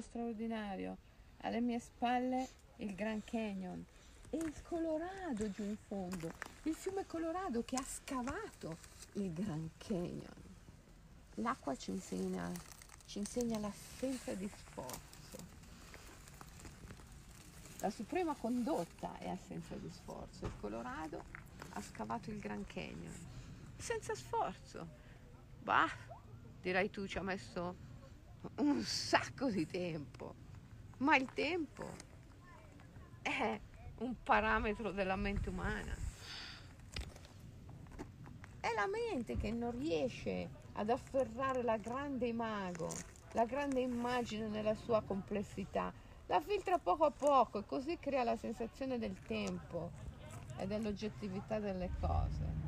straordinario. Alle mie spalle il Grand Canyon e il Colorado giù in fondo, il fiume Colorado che ha scavato il Grand Canyon. L'acqua ci insegna, ci insegna l'assenza di sforzo. La suprema condotta è assenza di sforzo. Il Colorado ha scavato il Grand Canyon senza sforzo. Bah, dirai tu, ci ha messo un sacco di tempo, ma il tempo è un parametro della mente umana. È la mente che non riesce ad afferrare la grande imago, la grande immagine nella sua complessità. La filtra poco a poco e così crea la sensazione del tempo e dell'oggettività delle cose.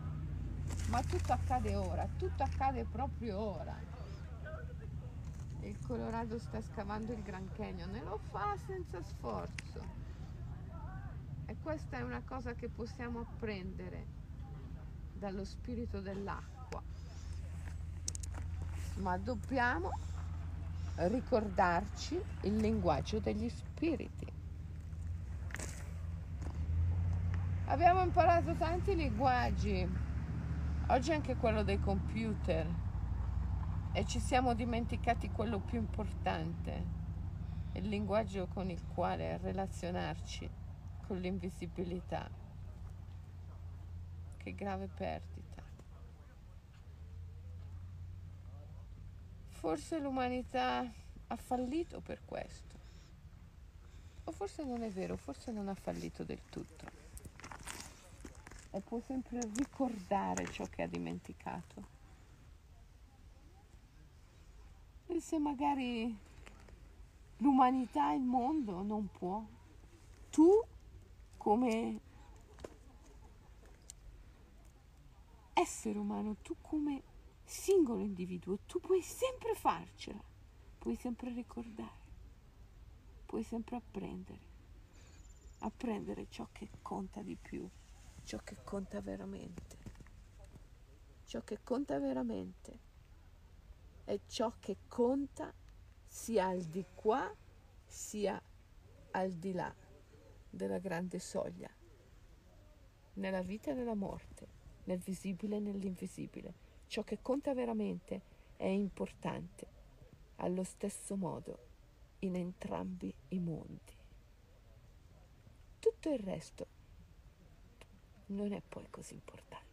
Ma tutto accade ora, tutto accade proprio ora Colorado sta scavando il Grand Canyon e lo fa senza sforzo. E questa è una cosa che possiamo apprendere dallo spirito dell'acqua. Ma dobbiamo ricordarci il linguaggio degli spiriti. Abbiamo imparato tanti linguaggi, oggi anche quello dei computer e ci siamo dimenticati quello più importante, il linguaggio con il quale relazionarci con l'invisibilità. Che grave perdita. Forse l'umanità ha fallito per questo. O forse non è vero, forse non ha fallito del tutto. E può sempre ricordare ciò che ha dimenticato. E se magari l'umanità, il mondo non può, tu come essere umano, tu come singolo individuo, tu puoi sempre farcela, puoi sempre ricordare, puoi sempre apprendere, apprendere ciò che conta di più, ciò che conta veramente, ciò che conta veramente è ciò che conta sia al di qua sia al di là della grande soglia, nella vita e nella morte, nel visibile e nell'invisibile. Ciò che conta veramente è importante allo stesso modo in entrambi i mondi. Tutto il resto non è poi così importante.